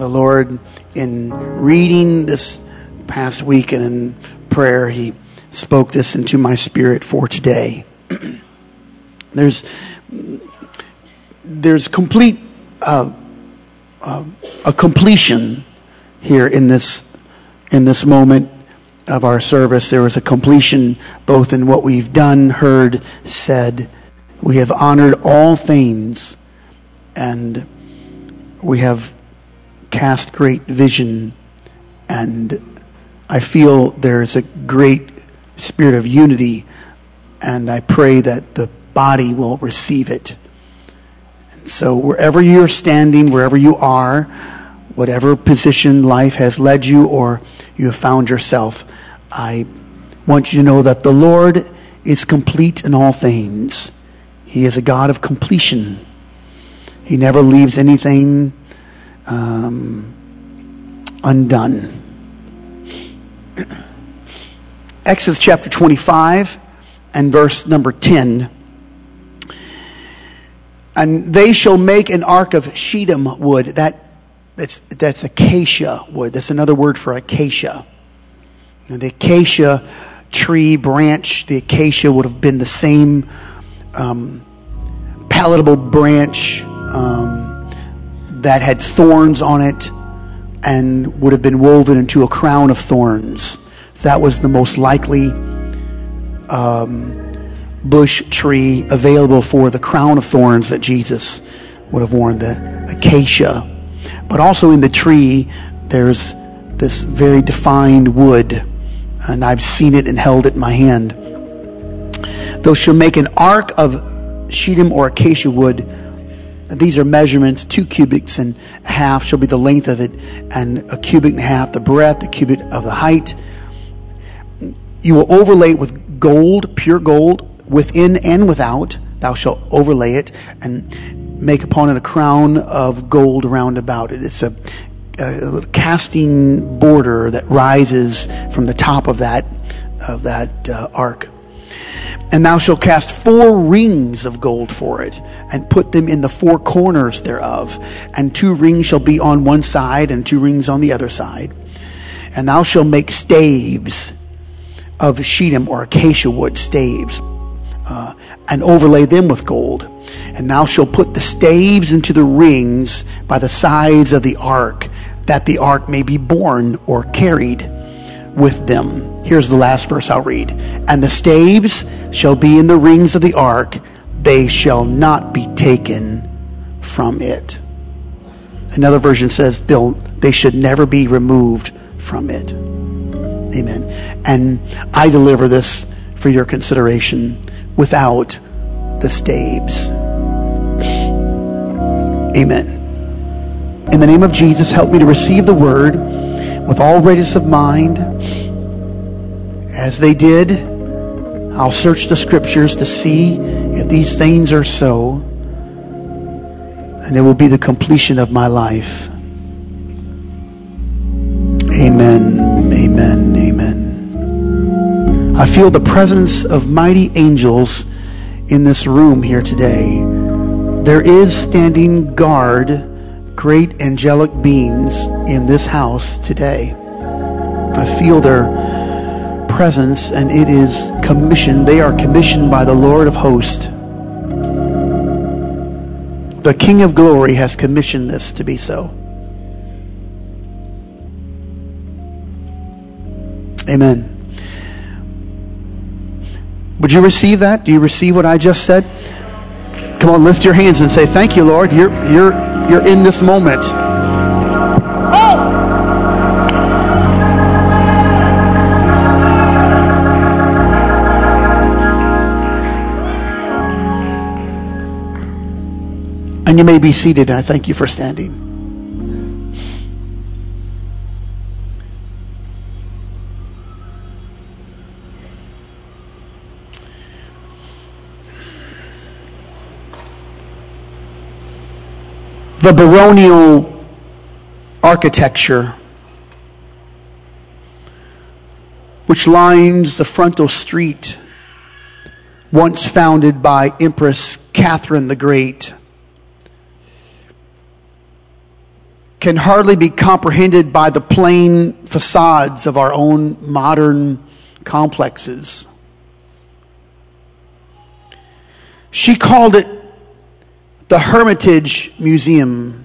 the Lord, in reading this past week and in prayer, He spoke this into my spirit for today. there's there's complete uh, uh, a completion here in this in this moment of our service. There was a completion both in what we've done, heard, said. We have honored all things, and we have cast great vision. And I feel there's a great spirit of unity, and I pray that the body will receive it. And so, wherever you're standing, wherever you are, whatever position life has led you or you have found yourself, I want you to know that the Lord is complete in all things. He is a God of completion. He never leaves anything um, undone. Exodus chapter 25 and verse number 10. And they shall make an ark of shittim wood. That, that's, that's acacia wood. That's another word for acacia. And the acacia tree branch, the acacia would have been the same um, palatable branch um, that had thorns on it and would have been woven into a crown of thorns. That was the most likely um, bush tree available for the crown of thorns that Jesus would have worn, the acacia. But also in the tree, there's this very defined wood, and I've seen it and held it in my hand. Those shall make an ark of shittim or acacia wood. These are measurements, two cubits and a half shall be the length of it, and a cubit and a half the breadth, a cubit of the height. You will overlay it with gold, pure gold, within and without. Thou shalt overlay it and make upon it a crown of gold round about it. It's a, a casting border that rises from the top of that of that uh, ark. And thou shalt cast four rings of gold for it, and put them in the four corners thereof. And two rings shall be on one side, and two rings on the other side. And thou shalt make staves of shittim or acacia wood staves, uh, and overlay them with gold. And thou shalt put the staves into the rings by the sides of the ark, that the ark may be borne or carried with them. Here's the last verse I'll read. And the staves shall be in the rings of the ark, they shall not be taken from it. Another version says they'll, they should never be removed from it. Amen. And I deliver this for your consideration without the staves. Amen. In the name of Jesus, help me to receive the word with all readiness of mind. As they did, I'll search the scriptures to see if these things are so, and it will be the completion of my life. Amen, amen, amen. I feel the presence of mighty angels in this room here today. There is standing guard great angelic beings in this house today. I feel their presence, and it is commissioned. They are commissioned by the Lord of hosts. The King of glory has commissioned this to be so. Amen. Would you receive that? Do you receive what I just said? Come on, lift your hands and say, Thank you, Lord. You're, you're, you're in this moment. And you may be seated. I thank you for standing. The baronial architecture which lines the frontal street once founded by Empress Catherine the Great can hardly be comprehended by the plain facades of our own modern complexes. She called it the Hermitage Museum.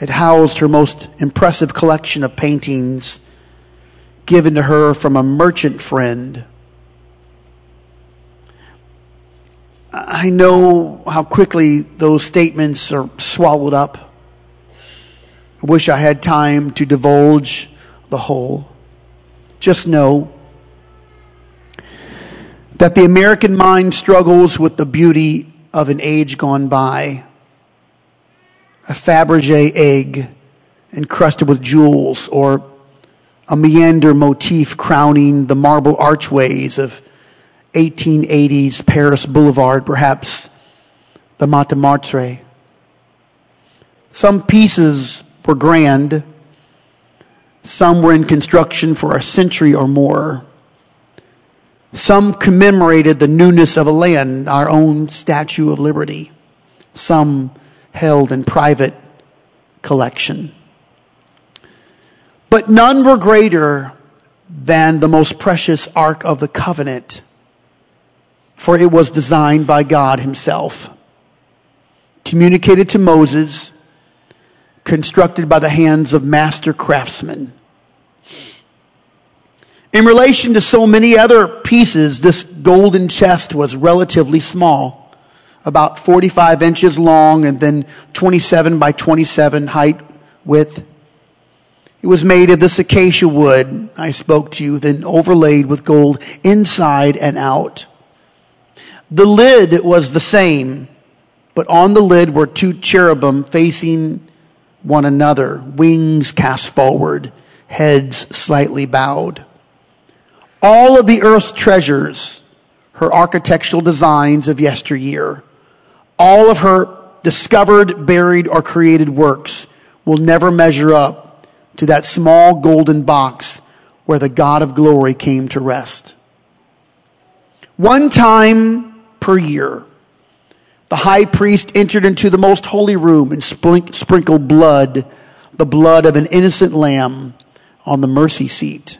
It housed her most impressive collection of paintings given to her from a merchant friend. I know how quickly those statements are swallowed up. I wish I had time to divulge the whole. Just know that the American mind struggles with the beauty of an age gone by. A Fabergé egg encrusted with jewels, or a meander motif crowning the marble archways of 1880s Paris Boulevard, perhaps the Montmartre. Some pieces were grand, some were in construction for a century or more. Some commemorated the newness of a land, our own Statue of Liberty. Some held in private collection. But none were greater than the most precious Ark of the Covenant, for it was designed by God Himself, communicated to Moses, constructed by the hands of master craftsmen. In relation to so many other pieces, this golden chest was relatively small, about 45 inches long and then 27 by 27 height width. It was made of this acacia wood I spoke to you, then overlaid with gold inside and out. The lid was the same, but on the lid were two cherubim facing one another, wings cast forward, heads slightly bowed. All of the earth's treasures, her architectural designs of yesteryear, all of her discovered, buried, or created works will never measure up to that small golden box where the God of glory came to rest. One time per year, the high priest entered into the most holy room and sprinkled blood, the blood of an innocent lamb, on the mercy seat.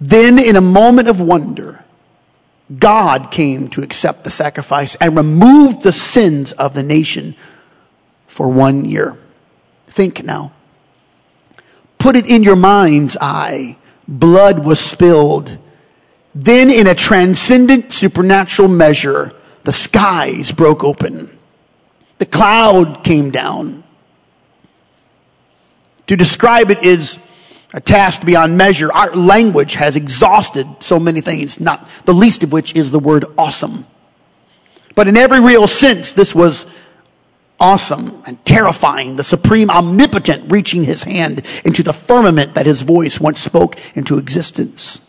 Then, in a moment of wonder, God came to accept the sacrifice and removed the sins of the nation for one year. Think now. Put it in your mind's eye. Blood was spilled. Then, in a transcendent supernatural measure, the skies broke open. The cloud came down. To describe it is a task beyond measure. Our language has exhausted so many things, not the least of which is the word awesome. But in every real sense, this was awesome and terrifying, the supreme omnipotent reaching his hand into the firmament that his voice once spoke into existence.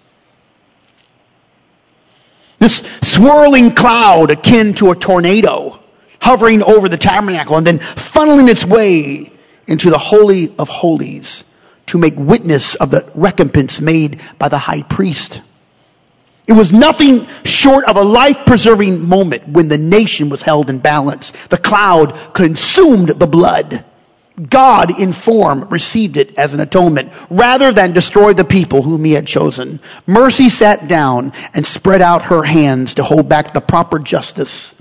This swirling cloud akin to a tornado hovering over the tabernacle and then funneling its way into the Holy of Holies to make witness of the recompense made by the high priest. It was nothing short of a life preserving moment when the nation was held in balance. The cloud consumed the blood. God in form received it as an atonement rather than destroy the people whom he had chosen. Mercy sat down and spread out her hands to hold back the proper justice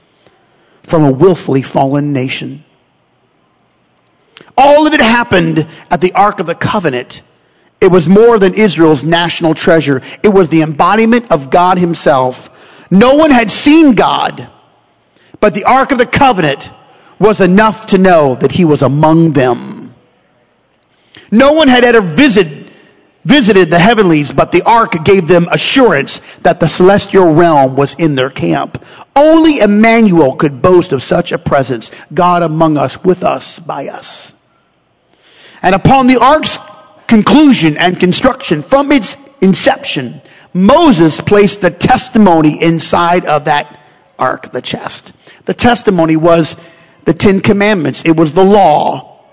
from a willfully fallen nation. All of it happened at the Ark of the Covenant. It was more than Israel's national treasure. It was the embodiment of God himself. No one had seen God, but the Ark of the Covenant was enough to know that he was among them. No one had ever visited, visited the heavenlies, but the ark gave them assurance that the celestial realm was in their camp. Only Emmanuel could boast of such a presence, God among us, with us, by us. And upon the ark's conclusion and construction, from its inception, Moses placed the testimony inside of that ark, the chest. The testimony was the Ten Commandments. It was the law.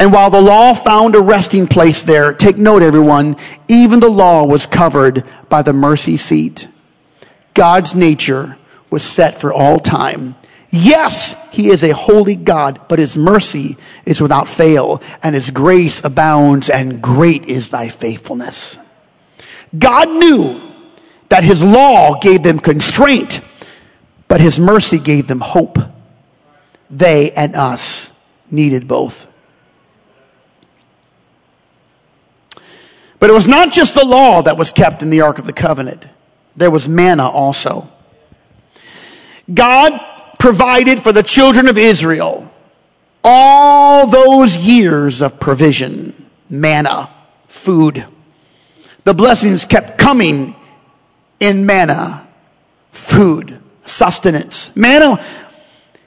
And while the law found a resting place there, take note everyone, even the law was covered by the mercy seat. God's nature was set for all time, Yes, he is a holy God, but his mercy is without fail, and his grace abounds, and great is thy faithfulness. God knew that his law gave them constraint, but his mercy gave them hope. They and us needed both. But it was not just the law that was kept in the Ark of the Covenant. There was manna also. God provided for the children of Israel all those years of provision, manna, food. The blessings kept coming in manna, food, sustenance. Manna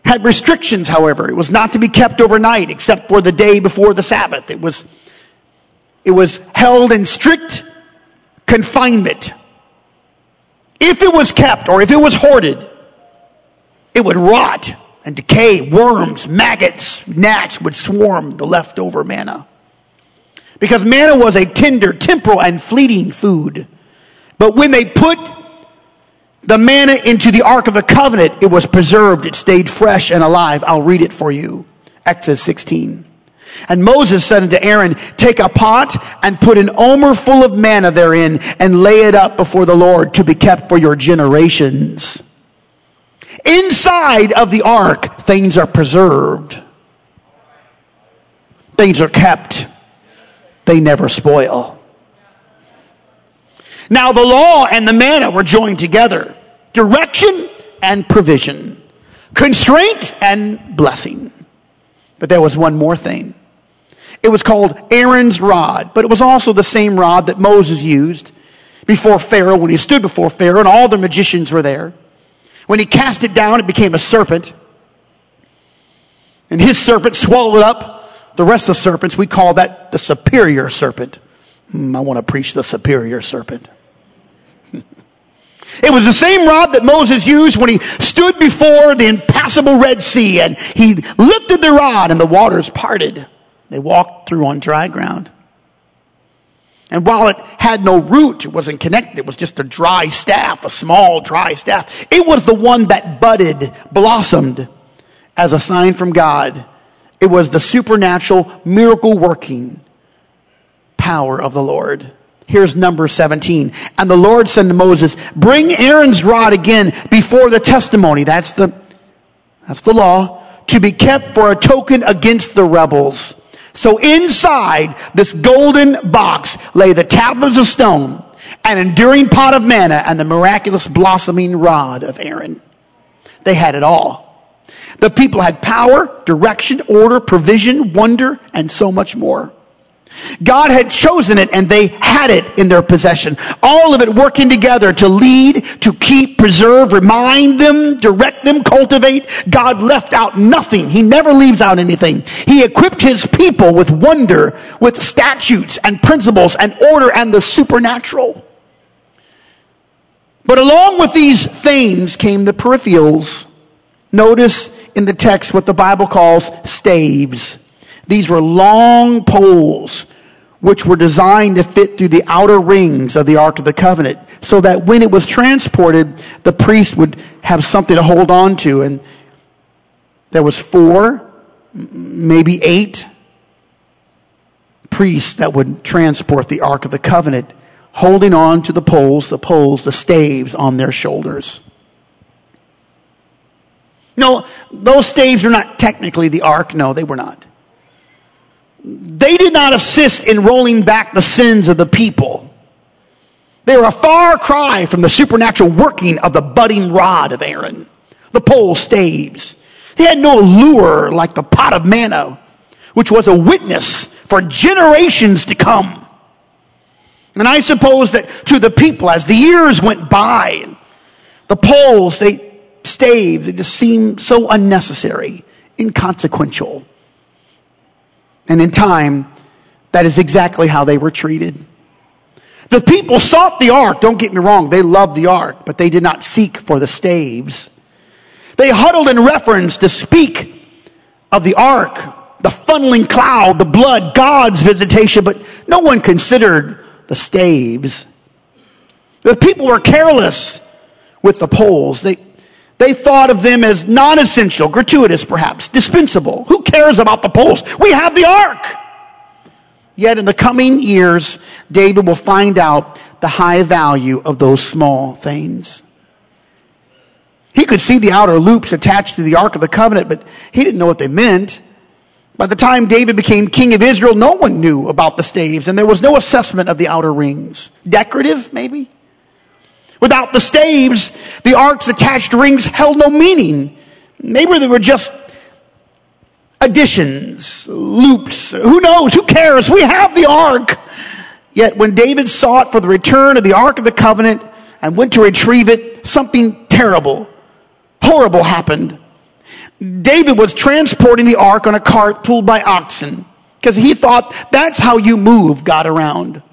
had restrictions, however. It was not to be kept overnight except for the day before the Sabbath. It was, it was held in strict confinement. If it was kept or if it was hoarded, it would rot and decay. Worms, maggots, gnats would swarm the leftover manna. Because manna was a tender, temporal, and fleeting food. But when they put the manna into the Ark of the Covenant, it was preserved. It stayed fresh and alive. I'll read it for you. Exodus 16. And Moses said unto Aaron, Take a pot and put an omer full of manna therein and lay it up before the Lord to be kept for your generations. Inside of the ark, things are preserved. Things are kept. They never spoil. Now the law and the manna were joined together. Direction and provision. Constraint and blessing. But there was one more thing. It was called Aaron's rod, but it was also the same rod that Moses used before Pharaoh when he stood before Pharaoh and all the magicians were there. When he cast it down, it became a serpent. And his serpent swallowed up the rest of the serpents. We call that the superior serpent. Mm, I want to preach the superior serpent. it was the same rod that Moses used when he stood before the impassable Red Sea and he lifted the rod and the waters parted. They walked through on dry ground. And while it had no root, it wasn't connected, it was just a dry staff, a small dry staff. It was the one that budded, blossomed as a sign from God. It was the supernatural, miracle working power of the Lord. Here's number 17. And the Lord said to Moses, bring Aaron's rod again before the testimony. That's the, that's the law to be kept for a token against the rebels. So inside this golden box lay the tablets of stone, an enduring pot of manna, and the miraculous blossoming rod of Aaron. They had it all. The people had power, direction, order, provision, wonder, and so much more. God had chosen it and they had it in their possession. All of it working together to lead, to keep, preserve, remind them, direct them, cultivate. God left out nothing. He never leaves out anything. He equipped his people with wonder, with statutes and principles and order and the supernatural. But along with these things came the peripherals. Notice in the text what the Bible calls staves. These were long poles which were designed to fit through the outer rings of the Ark of the Covenant so that when it was transported, the priest would have something to hold on to. And there was four, maybe eight priests that would transport the Ark of the Covenant, holding on to the poles, the poles, the staves on their shoulders. No, those staves were not technically the ark. No, they were not they did not assist in rolling back the sins of the people. They were a far cry from the supernatural working of the budding rod of Aaron, the pole staves. They had no lure like the pot of manna, which was a witness for generations to come. And I suppose that to the people, as the years went by, the poles, they staved, they just seemed so unnecessary, inconsequential. And in time, that is exactly how they were treated. The people sought the ark, don't get me wrong, they loved the ark, but they did not seek for the staves. They huddled in reference to speak of the ark, the funneling cloud, the blood, God's visitation, but no one considered the staves. The people were careless with the poles. They, They thought of them as non essential, gratuitous perhaps, dispensable. Who cares about the poles? We have the ark. Yet in the coming years, David will find out the high value of those small things. He could see the outer loops attached to the Ark of the Covenant, but he didn't know what they meant. By the time David became king of Israel, no one knew about the staves, and there was no assessment of the outer rings. Decorative, maybe? Without the staves, the ark's attached rings held no meaning. Maybe they were just additions, loops. Who knows? Who cares? We have the ark. Yet when David sought for the return of the ark of the covenant and went to retrieve it, something terrible horrible happened. David was transporting the ark on a cart pulled by oxen because he thought that's how you move God around.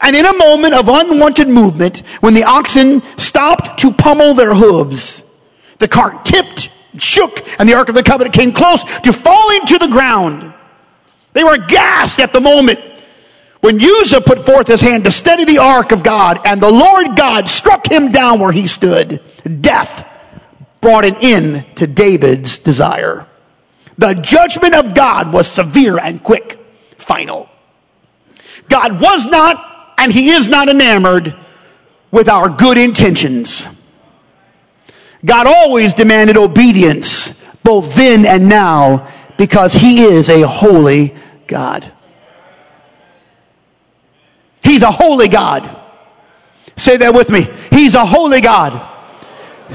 And in a moment of unwanted movement, when the oxen stopped to pummel their hooves, the cart tipped, shook, and the Ark of the Covenant came close to falling to the ground. They were aghast at the moment when Uzzah put forth his hand to steady the Ark of God, and the Lord God struck him down where he stood. Death brought an end to David's desire. The judgment of God was severe and quick, final. God was not and he is not enamored with our good intentions. God always demanded obedience, both then and now, because he is a holy God. He's a holy God. Say that with me. He's a holy God.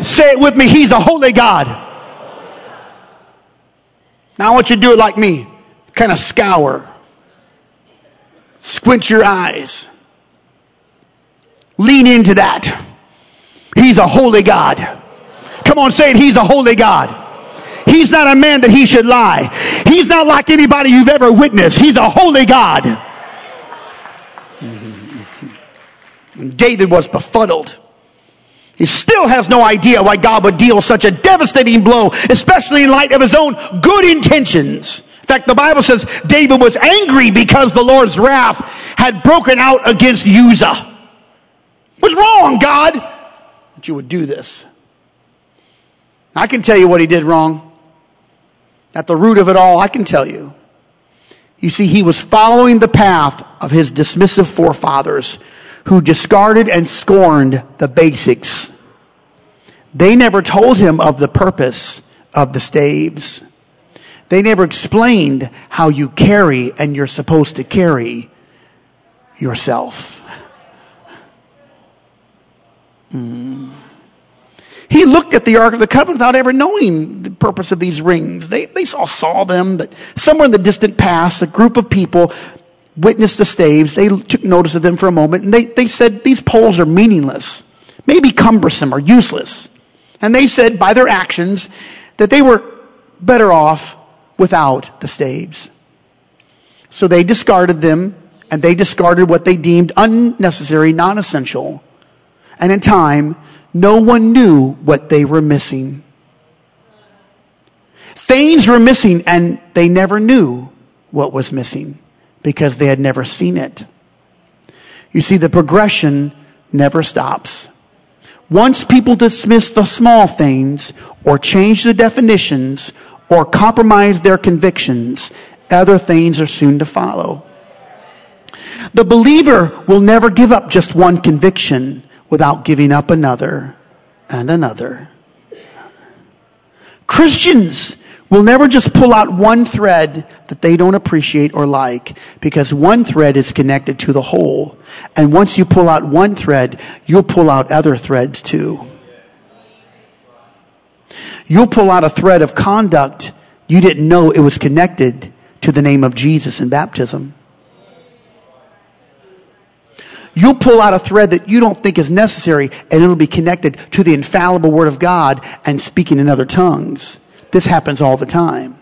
Say it with me. He's a holy God. Now I want you to do it like me. Kind of scour. Squint your eyes. Lean into that. He's a holy God. Come on, say it. He's a holy God. He's not a man that he should lie. He's not like anybody you've ever witnessed. He's a holy God. David was befuddled. He still has no idea why God would deal such a devastating blow, especially in light of his own good intentions. In fact, the Bible says David was angry because the Lord's wrath had broken out against Uzzah. What's wrong, God? That you would do this. I can tell you what he did wrong. At the root of it all, I can tell you. You see, he was following the path of his dismissive forefathers who discarded and scorned the basics. They never told him of the purpose of the staves. They never explained how you carry and you're supposed to carry yourself. He looked at the Ark of the Covenant without ever knowing the purpose of these rings. They, they saw, saw them, but somewhere in the distant past, a group of people witnessed the staves. They took notice of them for a moment and they, they said, these poles are meaningless, maybe cumbersome or useless. And they said by their actions that they were better off without the staves. So they discarded them and they discarded what they deemed unnecessary, non essential. And in time, no one knew what they were missing. Things were missing and they never knew what was missing because they had never seen it. You see, the progression never stops. Once people dismiss the small things or change the definitions or compromise their convictions, other things are soon to follow. The believer will never give up just one conviction without giving up another and another. Christians will never just pull out one thread that they don't appreciate or like because one thread is connected to the whole. And once you pull out one thread, you'll pull out other threads too. You'll pull out a thread of conduct you didn't know it was connected to the name of Jesus in baptism. You'll pull out a thread that you don't think is necessary and it'll be connected to the infallible word of God and speaking in other tongues. This happens all the time.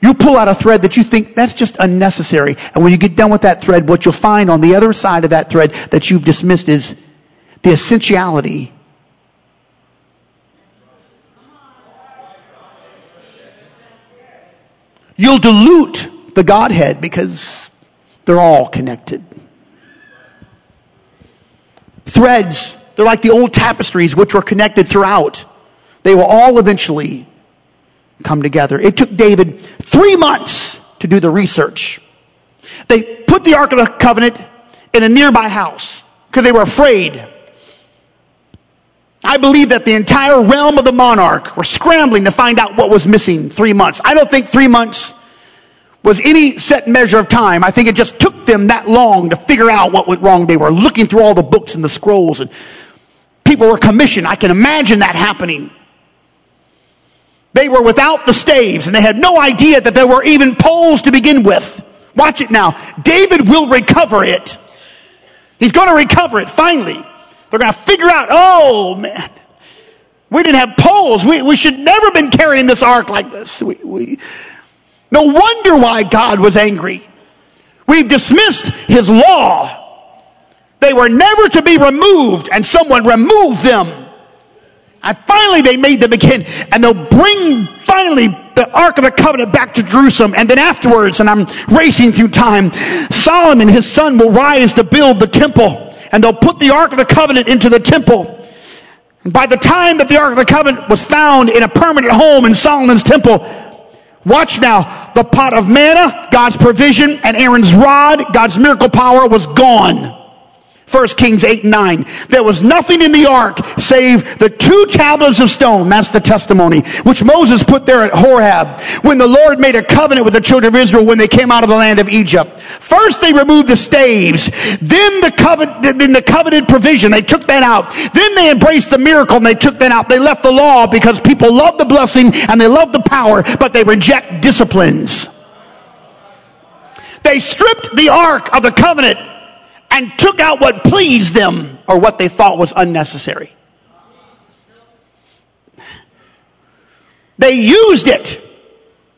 You pull out a thread that you think that's just unnecessary. And when you get done with that thread, what you'll find on the other side of that thread that you've dismissed is the essentiality. You'll dilute the Godhead because they're all connected. Threads, they're like the old tapestries which were connected throughout. They will all eventually come together. It took David three months to do the research. They put the Ark of the Covenant in a nearby house because they were afraid. I believe that the entire realm of the monarch were scrambling to find out what was missing three months. I don't think three months was any set measure of time. I think it just took them that long to figure out what went wrong. They were looking through all the books and the scrolls and people were commissioned. I can imagine that happening. They were without the staves and they had no idea that there were even poles to begin with. Watch it now. David will recover it. He's going to recover it finally. They're going to figure out, oh man, we didn't have poles. We, we should never have been carrying this ark like this. We, we, no wonder why God was angry. We've dismissed his law. They were never to be removed and someone removed them. And finally they made them again and they'll bring finally the Ark of the Covenant back to Jerusalem. And then afterwards, and I'm racing through time, Solomon, his son, will rise to build the temple and they'll put the Ark of the Covenant into the temple. And by the time that the Ark of the Covenant was found in a permanent home in Solomon's temple, watch now, the pot of manna, God's provision, and Aaron's rod, God's miracle power was gone. 1 Kings 8 and 9. There was nothing in the ark save the two tablets of stone. That's the testimony, which Moses put there at Horeb when the Lord made a covenant with the children of Israel when they came out of the land of Egypt. First they removed the staves, then the covenant, then the covenanted provision. They took that out. Then they embraced the miracle and they took that out. They left the law because people love the blessing and they love the power, but they reject disciplines. They stripped the ark of the covenant and took out what pleased them or what they thought was unnecessary. They used it,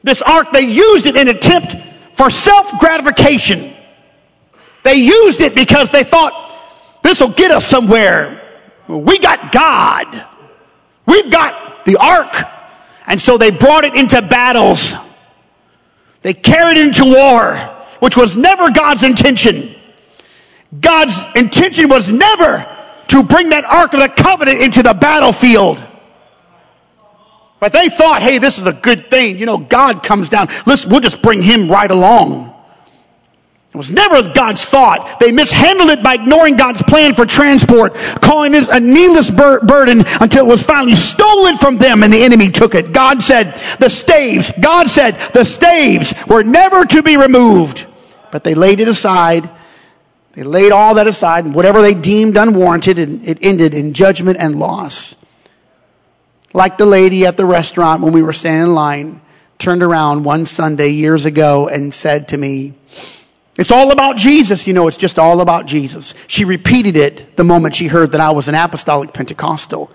this ark, they used it in attempt for self gratification. They used it because they thought this will get us somewhere. We got God. We've got the ark. And so they brought it into battles. They carried it into war, which was never God's intention. God's intention was never to bring that Ark of the Covenant into the battlefield. But they thought, hey, this is a good thing. You know, God comes down. Let's, we'll just bring him right along. It was never God's thought. They mishandled it by ignoring God's plan for transport, calling it a needless bur- burden until it was finally stolen from them and the enemy took it. God said the staves, God said the staves were never to be removed, but they laid it aside they laid all that aside and whatever they deemed unwarranted, it ended in judgment and loss. Like the lady at the restaurant when we were standing in line turned around one Sunday years ago and said to me, It's all about Jesus. You know, it's just all about Jesus. She repeated it the moment she heard that I was an apostolic Pentecostal.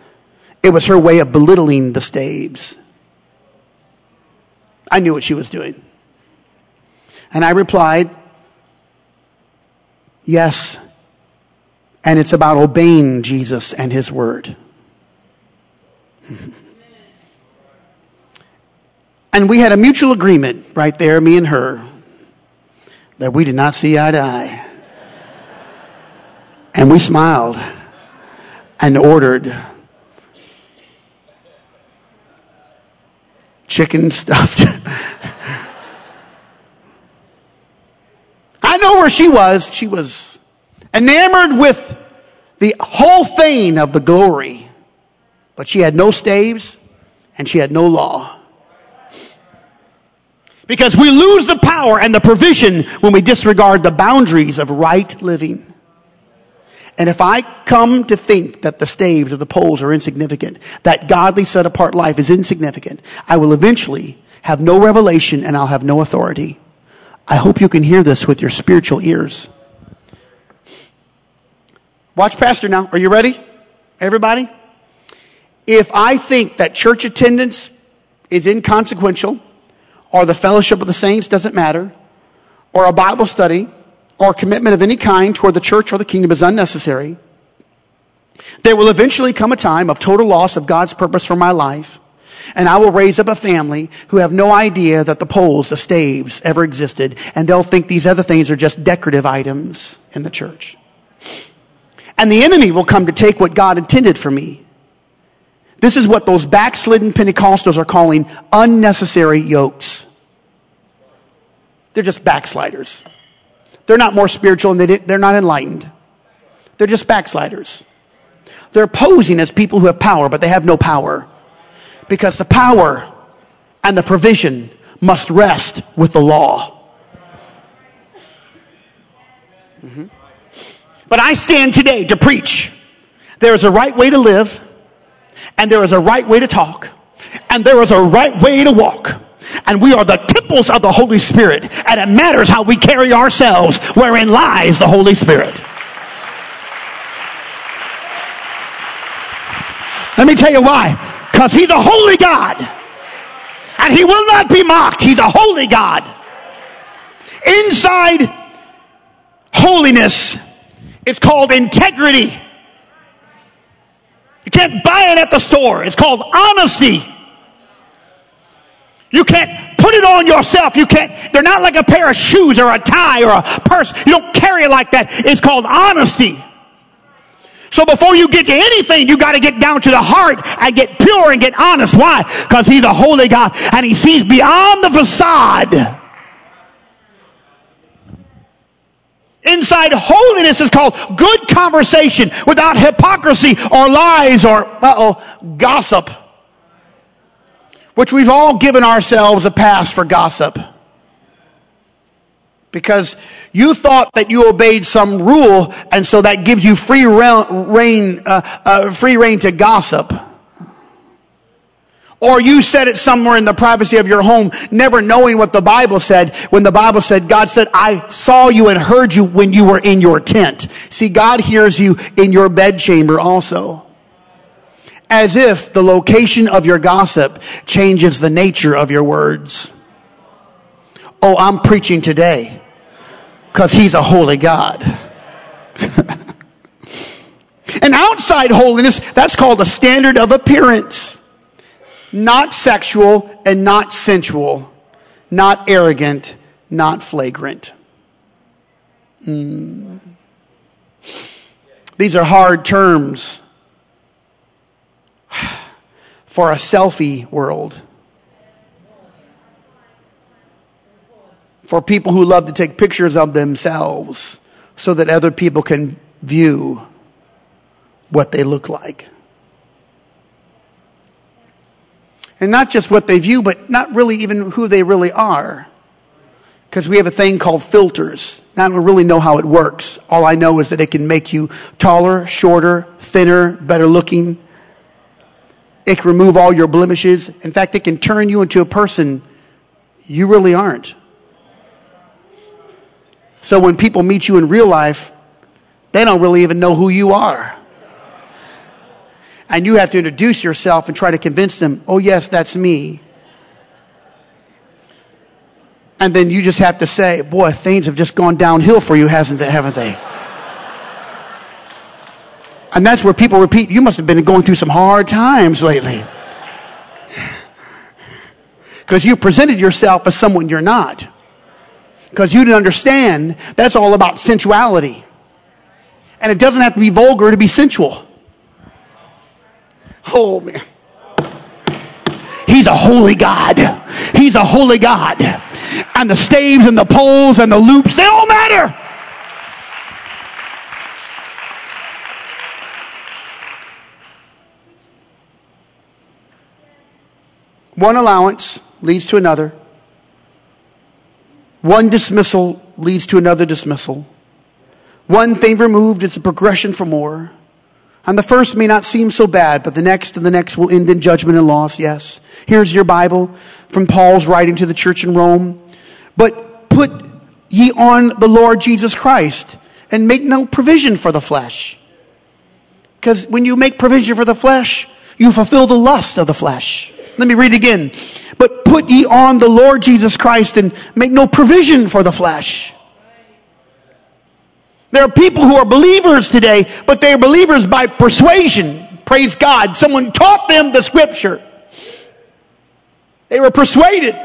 It was her way of belittling the staves. I knew what she was doing. And I replied, Yes. And it's about obeying Jesus and his word. Mm-hmm. And we had a mutual agreement right there, me and her, that we did not see eye to eye. And we smiled and ordered chicken stuffed Where she was. She was enamored with the whole thing of the glory, but she had no staves and she had no law. Because we lose the power and the provision when we disregard the boundaries of right living. And if I come to think that the staves or the poles are insignificant, that godly set apart life is insignificant, I will eventually have no revelation and I'll have no authority. I hope you can hear this with your spiritual ears. Watch Pastor now. Are you ready? Everybody? If I think that church attendance is inconsequential, or the fellowship of the saints doesn't matter, or a Bible study, or commitment of any kind toward the church or the kingdom is unnecessary, there will eventually come a time of total loss of God's purpose for my life and I will raise up a family who have no idea that the poles, the staves ever existed, and they'll think these other things are just decorative items in the church. And the enemy will come to take what God intended for me. This is what those backslidden Pentecostals are calling unnecessary yokes. They're just backsliders. They're not more spiritual and they they're not enlightened. They're just backsliders. They're posing as people who have power, but they have no power. Because the power and the provision must rest with the law. Mm-hmm. But I stand today to preach. There is a right way to live, and there is a right way to talk, and there is a right way to walk. And we are the temples of the Holy Spirit, and it matters how we carry ourselves, wherein lies the Holy Spirit. Let me tell you why. Because He's a holy God. And He will not be mocked. He's a holy God. Inside holiness is called integrity. You can't buy it at the store. It's called honesty. You can't put it on yourself. You can't, they're not like a pair of shoes or a tie or a purse. You don't carry it like that. It's called honesty. So before you get to anything, you got to get down to the heart and get pure and get honest. Why? Because He's a holy God and He sees beyond the facade. Inside holiness is called good conversation without hypocrisy or lies or, uh-oh, gossip. Which we've all given ourselves a pass for gossip because you thought that you obeyed some rule and so that gives you free rein, uh, uh, free rein to gossip. Or you said it somewhere in the privacy of your home, never knowing what the Bible said, when the Bible said, God said, I saw you and heard you when you were in your tent. See, God hears you in your bedchamber also. As if the location of your gossip changes the nature of your words. Oh, I'm preaching today because he's a holy God. and outside holiness, that's called a standard of appearance. Not sexual and not sensual, not arrogant, not flagrant. Mm. These are hard terms for a selfie world. For people who love to take pictures of themselves so that other people can view what they look like. And not just what they view, but not really even who they really are. Because we have a thing called filters. I don't really know how it works. All I know is that it can make you taller, shorter, thinner, better looking. It can remove all your blemishes. In fact, it can turn you into a person you really aren't. So when people meet you in real life, they don't really even know who you are. And you have to introduce yourself and try to convince them, oh, yes, that's me. And then you just have to say, boy, things have just gone downhill for you, hasn't they, haven't they? And that's where people repeat, you must have been going through some hard times lately. Because you presented yourself as someone you're not because you didn't understand that's all about sensuality. And it doesn't have to be vulgar to be sensual. Oh, man. He's a holy God. He's a holy God. And the staves and the poles and the loops, they all matter. One allowance leads to another. One dismissal leads to another dismissal. One thing removed is a progression for more. And the first may not seem so bad, but the next and the next will end in judgment and loss, yes. Here's your Bible from Paul's writing to the church in Rome. But put ye on the Lord Jesus Christ and make no provision for the flesh. Because when you make provision for the flesh, you fulfill the lust of the flesh. Let me read again. But put ye on the Lord Jesus Christ and make no provision for the flesh. There are people who are believers today, but they are believers by persuasion. Praise God. Someone taught them the scripture. They were persuaded.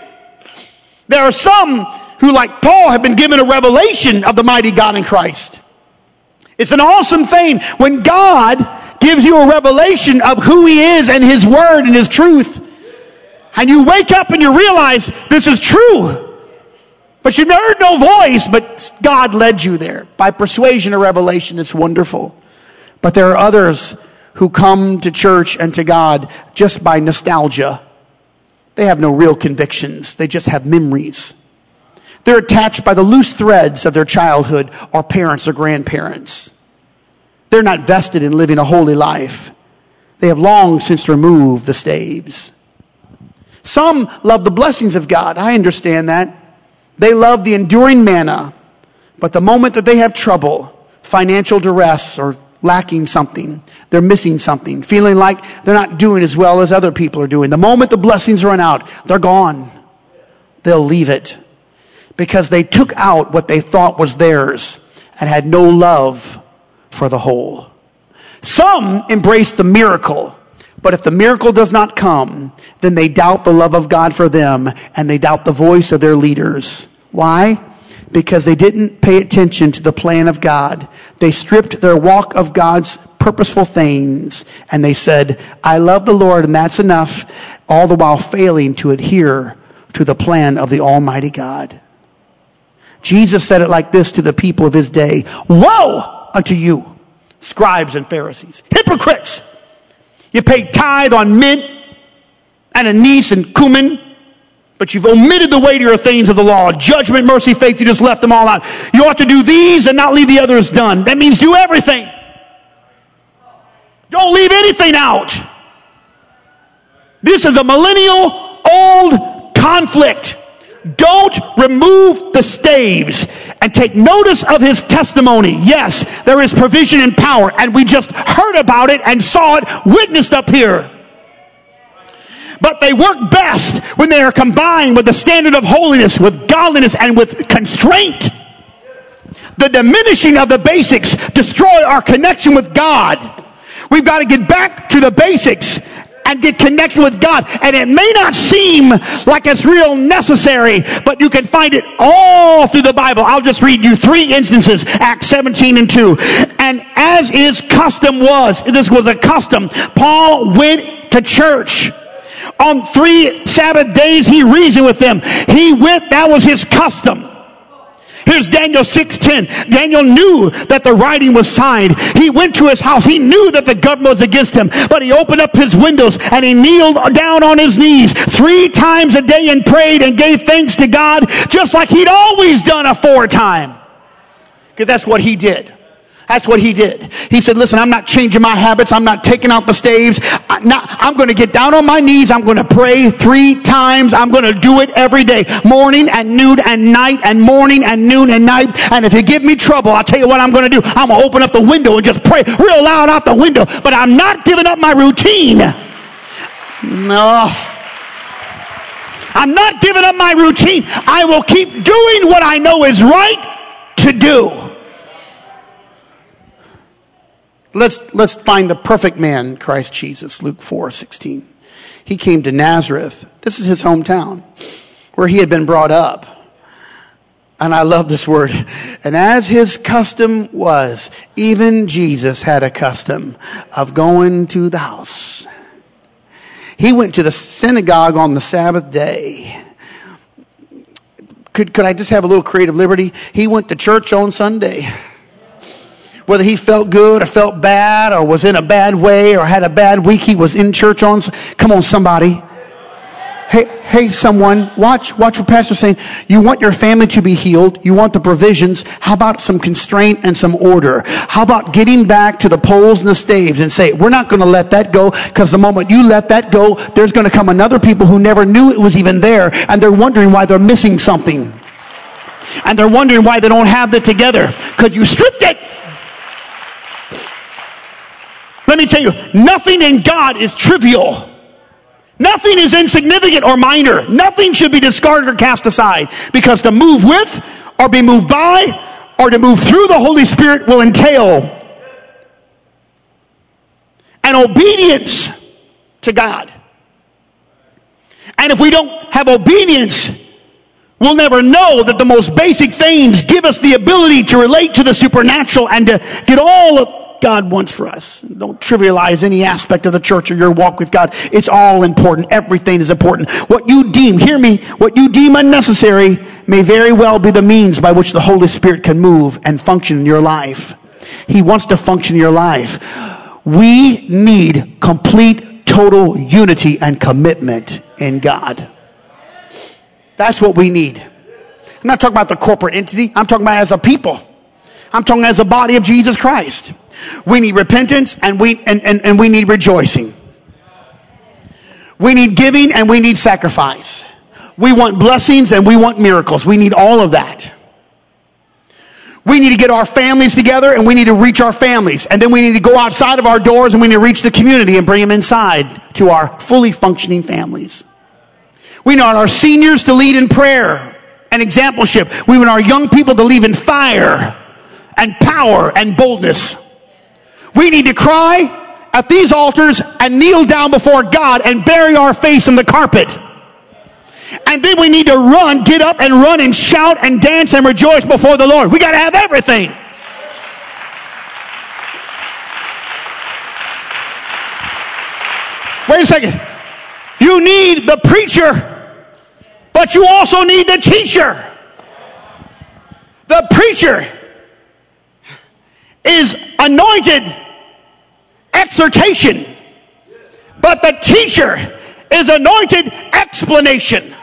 There are some who, like Paul, have been given a revelation of the mighty God in Christ. It's an awesome thing when God gives you a revelation of who He is and His Word and His truth. And you wake up and you realize this is true. But you've heard no voice, but God led you there. By persuasion or revelation, it's wonderful. But there are others who come to church and to God just by nostalgia. They have no real convictions. They just have memories. They're attached by the loose threads of their childhood or parents or grandparents. They're not vested in living a holy life. They have long since removed the staves. Some love the blessings of God. I understand that. They love the enduring manna. But the moment that they have trouble, financial duress, or lacking something, they're missing something, feeling like they're not doing as well as other people are doing. The moment the blessings run out, they're gone. They'll leave it because they took out what they thought was theirs and had no love for the whole. Some embrace the miracle, but if the miracle does not come, then they doubt the love of God for them and they doubt the voice of their leaders. Why? Because they didn't pay attention to the plan of God. They stripped their walk of God's purposeful things and they said, I love the Lord and that's enough, all the while failing to adhere to the plan of the Almighty God. Jesus said it like this to the people of his day Woe unto you, scribes and Pharisees, hypocrites! You pay tithe on mint and anise and cumin, but you've omitted the weightier things of the law judgment, mercy, faith. You just left them all out. You ought to do these and not leave the others done. That means do everything. Don't leave anything out. This is a millennial old conflict. Don't remove the staves and take notice of his testimony. Yes, there is provision and power, and we just heard about it and saw it witnessed up here. But they work best when they are combined with the standard of holiness, with godliness, and with constraint. The diminishing of the basics destroy our connection with God. We've got to get back to the basics and get connected with God. And it may not seem like it's real necessary, but you can find it all through the Bible. I'll just read you three instances, Acts 17 and 2. And as his custom was, this was a custom, Paul went to church. On three Sabbath days, he reasoned with them. He went, that was his custom. Here's Daniel 6:10. Daniel knew that the writing was signed. He went to his house. He knew that the government was against him, but he opened up his windows and he kneeled down on his knees three times a day and prayed and gave thanks to God just like he'd always done aforetime. Because that's what he did. That's what he did. He said, listen, I'm not changing my habits. I'm not taking out the staves. I'm, I'm going to get down on my knees. I'm going to pray three times. I'm going to do it every day. Morning and noon and night and morning and noon and night. And if you give me trouble, I'll tell you what I'm going to do. I'm going to open up the window and just pray real loud out the window. But I'm not giving up my routine. No. I'm not giving up my routine. I will keep doing what I know is right to do. Let's, let's find the perfect man, Christ Jesus, Luke 4 16. He came to Nazareth. This is his hometown where he had been brought up. And I love this word. And as his custom was, even Jesus had a custom of going to the house. He went to the synagogue on the Sabbath day. Could, could I just have a little creative liberty? He went to church on Sunday whether he felt good or felt bad or was in a bad way or had a bad week, he was in church on. Come on, somebody. Hey, hey, someone, watch, watch what Pastor's saying. You want your family to be healed. You want the provisions. How about some constraint and some order? How about getting back to the poles and the staves and say, we're not going to let that go because the moment you let that go, there's going to come another people who never knew it was even there and they're wondering why they're missing something. And they're wondering why they don't have it together because you stripped it. Let me tell you, nothing in God is trivial. Nothing is insignificant or minor. Nothing should be discarded or cast aside because to move with or be moved by or to move through the Holy Spirit will entail an obedience to God. And if we don't have obedience, we'll never know that the most basic things give us the ability to relate to the supernatural and to get all God wants for us. Don't trivialize any aspect of the church or your walk with God. It's all important. Everything is important. What you deem, hear me, what you deem unnecessary may very well be the means by which the Holy Spirit can move and function in your life. He wants to function in your life. We need complete, total unity and commitment in God. That's what we need. I'm not talking about the corporate entity. I'm talking about as a people. I'm talking as a body of Jesus Christ. We need repentance and we, and, and, and we need rejoicing. We need giving and we need sacrifice. We want blessings and we want miracles. We need all of that. We need to get our families together and we need to reach our families. And then we need to go outside of our doors and we need to reach the community and bring them inside to our fully functioning families. We want our seniors to lead in prayer and exampleship. We want our young people to lead in fire and power and boldness. We need to cry at these altars and kneel down before God and bury our face in the carpet. And then we need to run, get up and run and shout and dance and rejoice before the Lord. We got to have everything. Wait a second. You need the preacher, but you also need the teacher. The preacher is anointed exhortation, but the teacher is anointed explanation.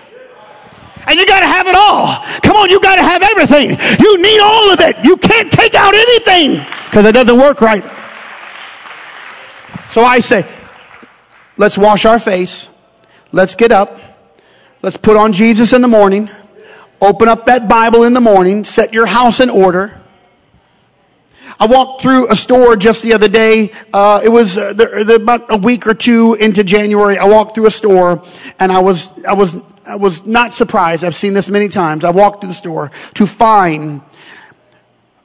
And you got to have it all. Come on, you got to have everything. You need all of it. You can't take out anything because it doesn't work right. So I say, let's wash our face. Let's get up. Let's put on Jesus in the morning. Open up that Bible in the morning. Set your house in order. I walked through a store just the other day. Uh, it was uh, the, the, about a week or two into January. I walked through a store and I was, I was, I was not surprised. I've seen this many times. I walked through the store to find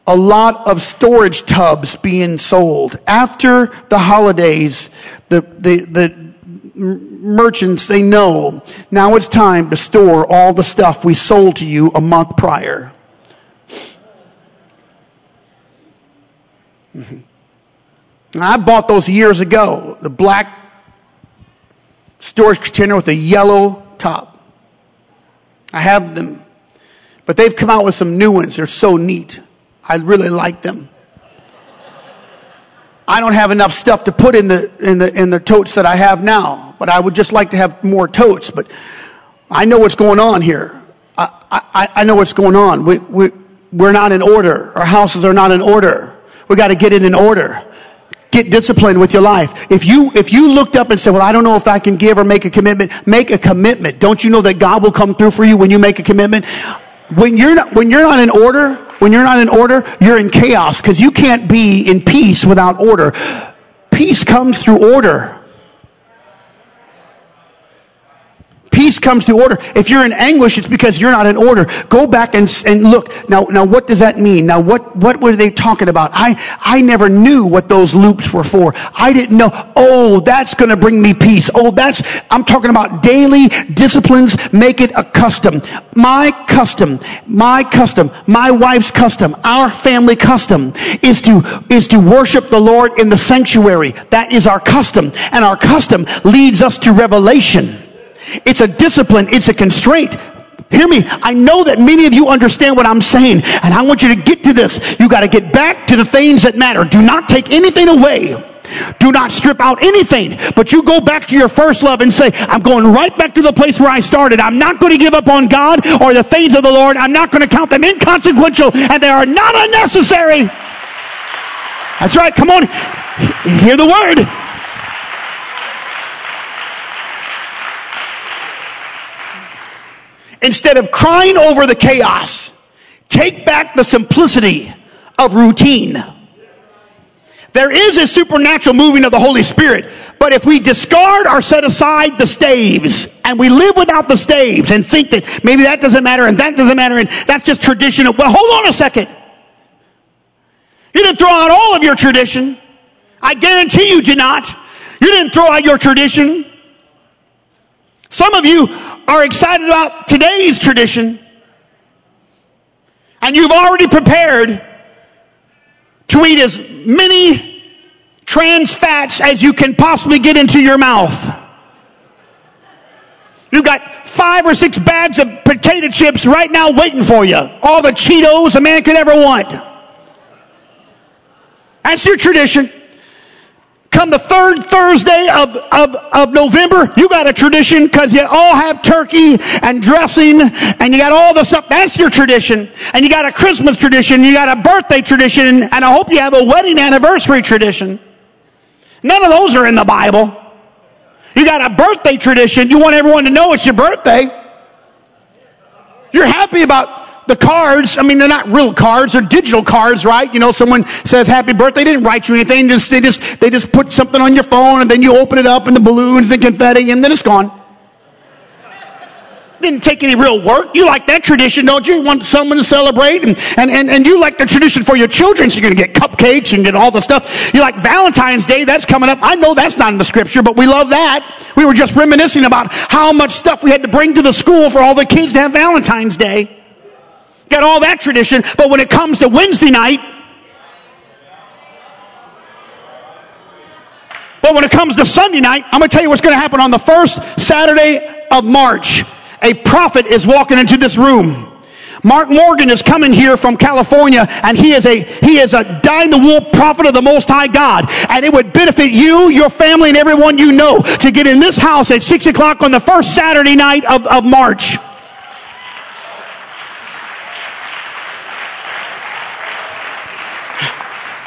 a lot of storage tubs being sold. After the holidays, the, the, the merchants, they know now it's time to store all the stuff we sold to you a month prior. Mm-hmm. I bought those years ago. The black storage container with a yellow top. I have them. But they've come out with some new ones. They're so neat. I really like them. I don't have enough stuff to put in the, in the, in the totes that I have now, but I would just like to have more totes. But I know what's going on here. I, I, I know what's going on. We, we, we're not in order. Our houses are not in order. We got to get it in order. Get disciplined with your life. If you, if you looked up and said, well, I don't know if I can give or make a commitment, make a commitment. Don't you know that God will come through for you when you make a commitment? When you're not, when you're not in order, when you're not in order, you're in chaos because you can't be in peace without order. Peace comes through order. Peace comes to order. If you're in anguish, it's because you're not in order. Go back and, and look. Now, now what does that mean? Now what, what were they talking about? I, I never knew what those loops were for. I didn't know, oh, that's going to bring me peace. Oh, that's, I'm talking about daily disciplines. Make it a custom. My custom, my custom, my wife's custom, our family custom is to, is to worship the Lord in the sanctuary. That is our custom. And our custom leads us to revelation. It's a discipline. It's a constraint. Hear me. I know that many of you understand what I'm saying, and I want you to get to this. You got to get back to the things that matter. Do not take anything away. Do not strip out anything, but you go back to your first love and say, I'm going right back to the place where I started. I'm not going to give up on God or the things of the Lord. I'm not going to count them inconsequential and they are not unnecessary. That's right. Come on. Hear the word. Instead of crying over the chaos, take back the simplicity of routine. There is a supernatural moving of the Holy Spirit, but if we discard or set aside the staves and we live without the staves and think that maybe that doesn't matter and that doesn't matter and that's just tradition, well, hold on a second. You didn't throw out all of your tradition. I guarantee you did not. You didn't throw out your tradition. Some of you are excited about today's tradition, and you've already prepared to eat as many trans fats as you can possibly get into your mouth. You've got five or six bags of potato chips right now waiting for you. All the Cheetos a man could ever want. That's your tradition. Come the third Thursday of, of, of November, you got a tradition because you all have turkey and dressing and you got all the stuff. That's your tradition. And you got a Christmas tradition, you got a birthday tradition, and I hope you have a wedding anniversary tradition. None of those are in the Bible. You got a birthday tradition. You want everyone to know it's your birthday. You're happy about the cards. I mean, they're not real cards. They're digital cards, right? You know, someone says happy birthday. They didn't write you anything. Just, they just, they just put something on your phone and then you open it up and the balloons and confetti and then it's gone. Didn't take any real work. You like that tradition, don't you? you want someone to celebrate and, and, and, and you like the tradition for your children. So you're going to get cupcakes and get all the stuff. You like Valentine's Day. That's coming up. I know that's not in the scripture, but we love that. We were just reminiscing about how much stuff we had to bring to the school for all the kids to have Valentine's Day. Got all that tradition. But when it comes to Wednesday night, But when it comes to Sunday night, I'm going to tell you what's going to happen on the first Saturday of March a prophet is walking into this room. Mark Morgan is coming here from California and he is a, he is a dying the wool prophet of the most high God. And it would benefit you, your family, and everyone you know to get in this house at six o'clock on the first Saturday night of, of March.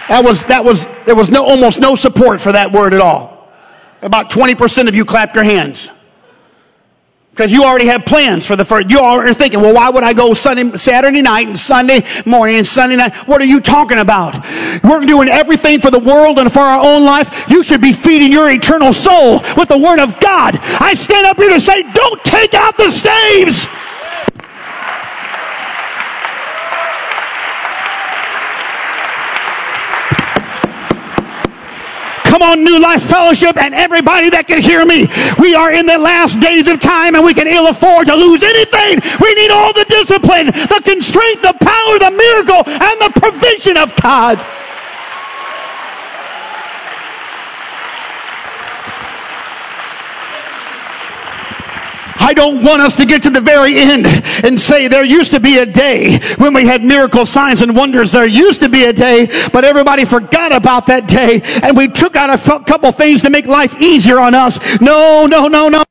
That was, that was, there was no, almost no support for that word at all. About 20% of you clapped your hands. Because you already have plans for the first, you are thinking, well, why would I go Sunday, Saturday night and Sunday morning and Sunday night? What are you talking about? We're doing everything for the world and for our own life. You should be feeding your eternal soul with the Word of God. I stand up here to say, don't take out the staves. Come on, New Life Fellowship and everybody that can hear me. We are in the last days of time and we can ill afford to lose anything. We need all the discipline, the constraint, the power, the miracle, and the provision of God. I don't want us to get to the very end and say there used to be a day when we had miracle signs and wonders. There used to be a day, but everybody forgot about that day and we took out a couple things to make life easier on us. No, no, no, no.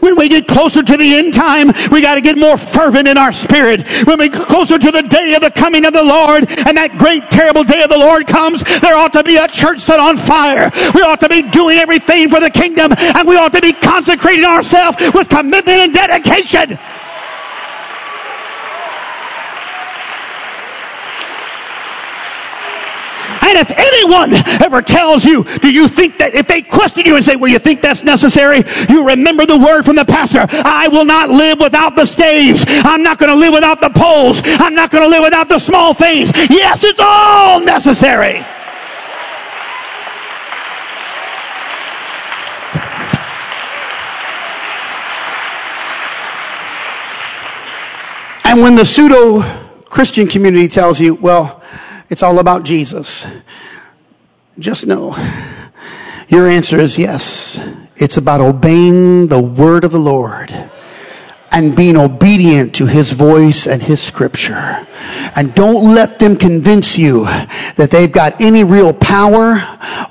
When we get closer to the end time, we got to get more fervent in our spirit. When we get closer to the day of the coming of the Lord and that great terrible day of the Lord comes, there ought to be a church set on fire. We ought to be doing everything for the kingdom and we ought to be consecrating ourselves with commitment and dedication. And if anyone ever tells you, do you think that, if they question you and say, well, you think that's necessary? You remember the word from the pastor. I will not live without the staves. I'm not going to live without the poles. I'm not going to live without the small things. Yes, it's all necessary. And when the pseudo Christian community tells you, well, it's all about Jesus, just know your answer is yes. It's about obeying the word of the Lord and being obedient to his voice and his scripture. And don't let them convince you that they've got any real power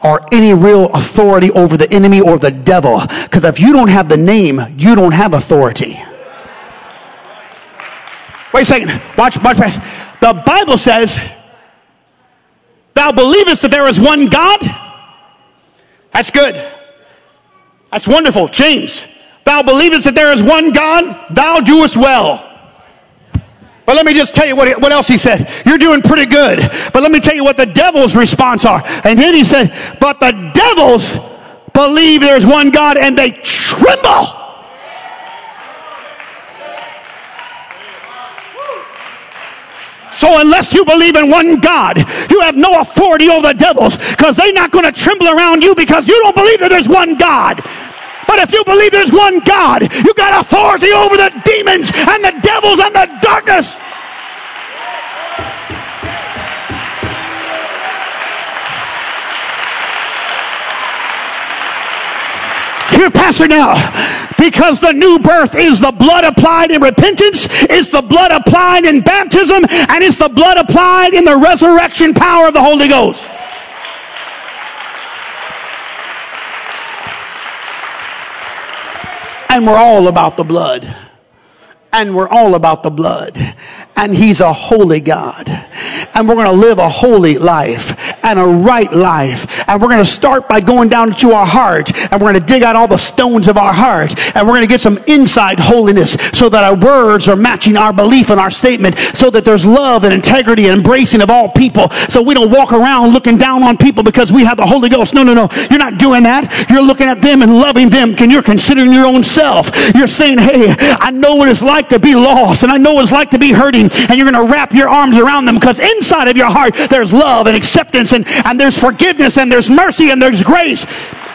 or any real authority over the enemy or the devil. Because if you don't have the name, you don't have authority. Wait a second. Watch, watch. The Bible says, Thou believest that there is one God? That's good. That's wonderful. James, thou believest that there is one God? Thou doest well. But let me just tell you what, what else he said. You're doing pretty good. But let me tell you what the devil's response are. And then he said, but the devils believe there's one God and they tremble. So unless you believe in one God, you have no authority over the devils because they're not going to tremble around you because you don't believe that there's one God. But if you believe there's one God, you got authority over the demons and the devils and the darkness. Here, Pastor, now, because the new birth is the blood applied in repentance, it's the blood applied in baptism, and it's the blood applied in the resurrection power of the Holy Ghost. And we're all about the blood and we're all about the blood. And he's a holy God. And we're going to live a holy life and a right life. And we're going to start by going down to our heart and we're going to dig out all the stones of our heart and we're going to get some inside holiness so that our words are matching our belief and our statement so that there's love and integrity and embracing of all people. So we don't walk around looking down on people because we have the Holy Ghost. No, no, no. You're not doing that. You're looking at them and loving them. Can you're considering your own self. You're saying, Hey, I know what it's like like to be lost and I know what it's like to be hurting and you're going to wrap your arms around them because inside of your heart there's love and acceptance and, and there's forgiveness and there's mercy and there's grace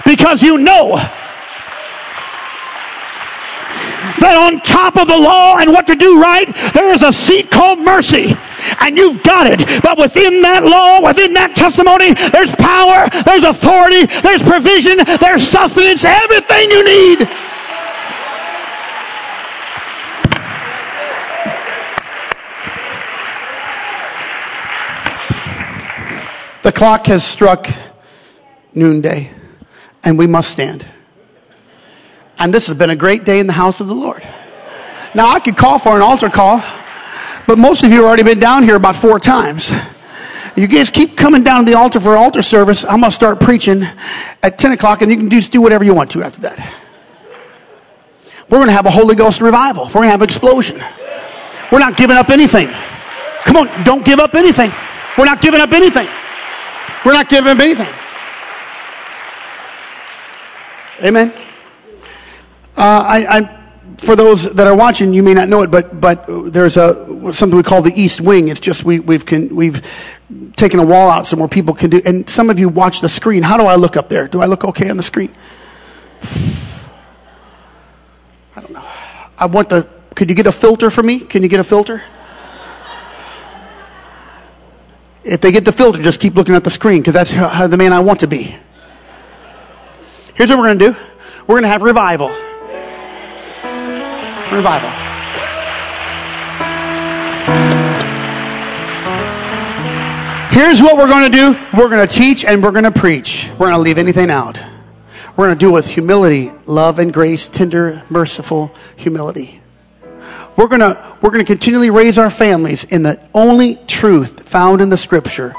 because you know that on top of the law and what to do right, there is a seat called mercy. And you've got it. But within that law, within that testimony, there's power, there's authority, there's provision, there's sustenance, everything you need. The clock has struck noonday, and we must stand. And this has been a great day in the house of the Lord. Now, I could call for an altar call, but most of you have already been down here about four times. You guys keep coming down to the altar for altar service. I'm going to start preaching at 10 o'clock, and you can just do whatever you want to after that. We're going to have a Holy Ghost revival. We're going to have an explosion. We're not giving up anything. Come on, don't give up anything. We're not giving up anything. We're not giving him anything. Amen. Uh, I, I, for those that are watching, you may not know it, but but there's a something we call the East Wing. It's just we, we've we've taken a wall out so more people can do. And some of you watch the screen. How do I look up there? Do I look okay on the screen? I don't know. I want the. Could you get a filter for me? Can you get a filter? If they get the filter, just keep looking at the screen because that's how, how the man I want to be. Here's what we're going to do we're going to have revival. Revival. Here's what we're going to do we're going to teach and we're going to preach. We're going to leave anything out. We're going to do it with humility, love, and grace, tender, merciful humility. We're gonna, we're gonna continually raise our families in the only truth found in the scripture.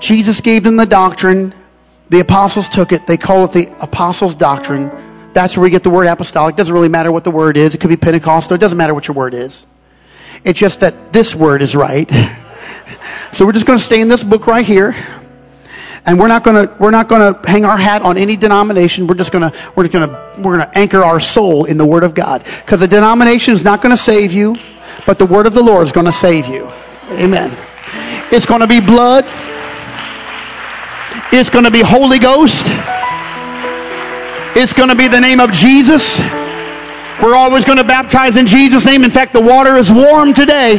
Jesus gave them the doctrine. The apostles took it. They call it the apostles' doctrine. That's where we get the word apostolic. It Doesn't really matter what the word is. It could be Pentecostal. It doesn't matter what your word is. It's just that this word is right. So we're just going to stay in this book right here and we're not going to we're not going to hang our hat on any denomination. We're just going to we're going to we're going to anchor our soul in the Word of God because the denomination is not going to save you, but the Word of the Lord is going to save you. Amen. It's going to be blood. It's going to be Holy Ghost. It's going to be the name of Jesus. We're always going to baptize in Jesus' name. In fact, the water is warm today.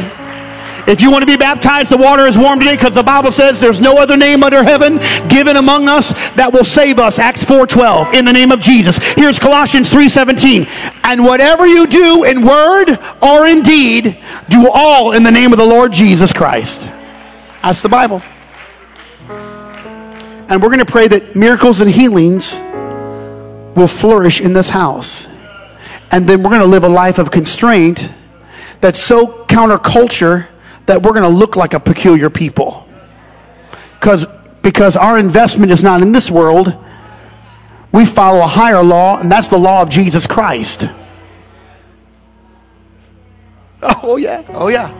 If you want to be baptized, the water is warm today because the Bible says there's no other name under heaven given among us that will save us. Acts 4:12 in the name of Jesus. Here's Colossians 3:17. And whatever you do in word or in deed, do all in the name of the Lord Jesus Christ. That's the Bible. And we're going to pray that miracles and healings will flourish in this house. And then we're going to live a life of constraint that's so counterculture that we're going to look like a peculiar people. Because because our investment is not in this world. We follow a higher law, and that's the law of Jesus Christ. Oh, yeah. Oh, yeah.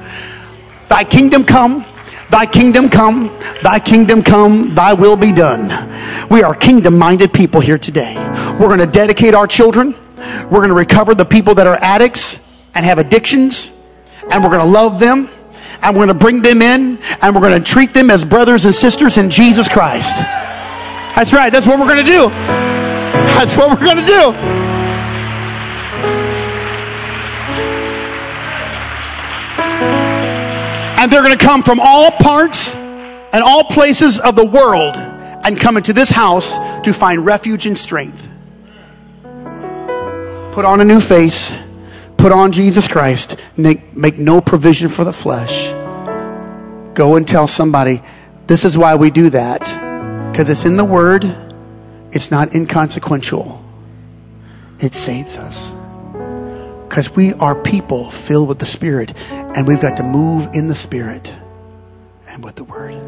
Thy kingdom come, thy kingdom come, thy kingdom come, thy will be done. We are kingdom minded people here today. We're going to dedicate our children. We're going to recover the people that are addicts and have addictions, and we're going to love them and we're going to bring them in and we're going to treat them as brothers and sisters in Jesus Christ. That's right. That's what we're going to do. That's what we're going to do. And they're going to come from all parts and all places of the world and come into this house to find refuge and strength. Put on a new face. Put on Jesus Christ. Make, make no provision for the flesh. Go and tell somebody, this is why we do that. Because it's in the Word. It's not inconsequential. It saves us. Because we are people filled with the Spirit. And we've got to move in the Spirit and with the Word.